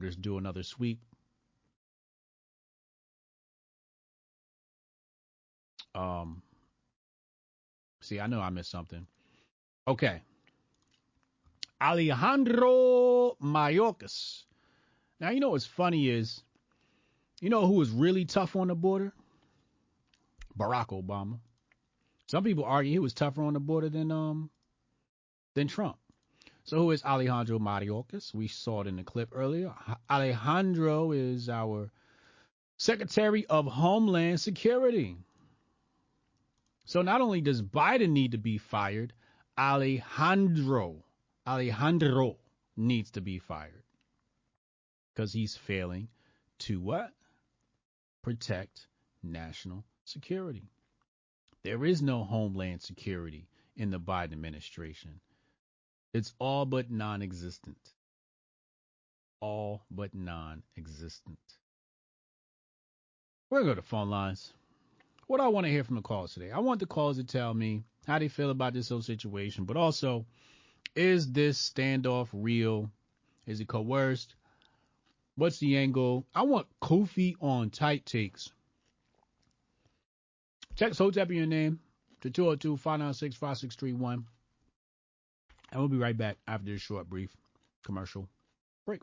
Just do another sweep. Um, see, I know I missed something. Okay. Alejandro Mayorkas. Now, you know what's funny is, you know who was really tough on the border? Barack Obama. Some people argue he was tougher on the border than um than Trump. So who is Alejandro Mayorkas? We saw it in the clip earlier. Alejandro is our Secretary of Homeland Security. So not only does Biden need to be fired, Alejandro, Alejandro needs to be fired because he's failing to what? Protect national security. There is no homeland security in the Biden administration. It's all but non existent. All but non existent. We're going to go to phone lines. What I want to hear from the callers today. I want the callers to tell me how they feel about this whole situation, but also, is this standoff real? Is it coerced? What's the angle? I want Kofi on tight takes. Text Hotep in your name to 202 596 5631. And we'll be right back after this short, brief commercial break.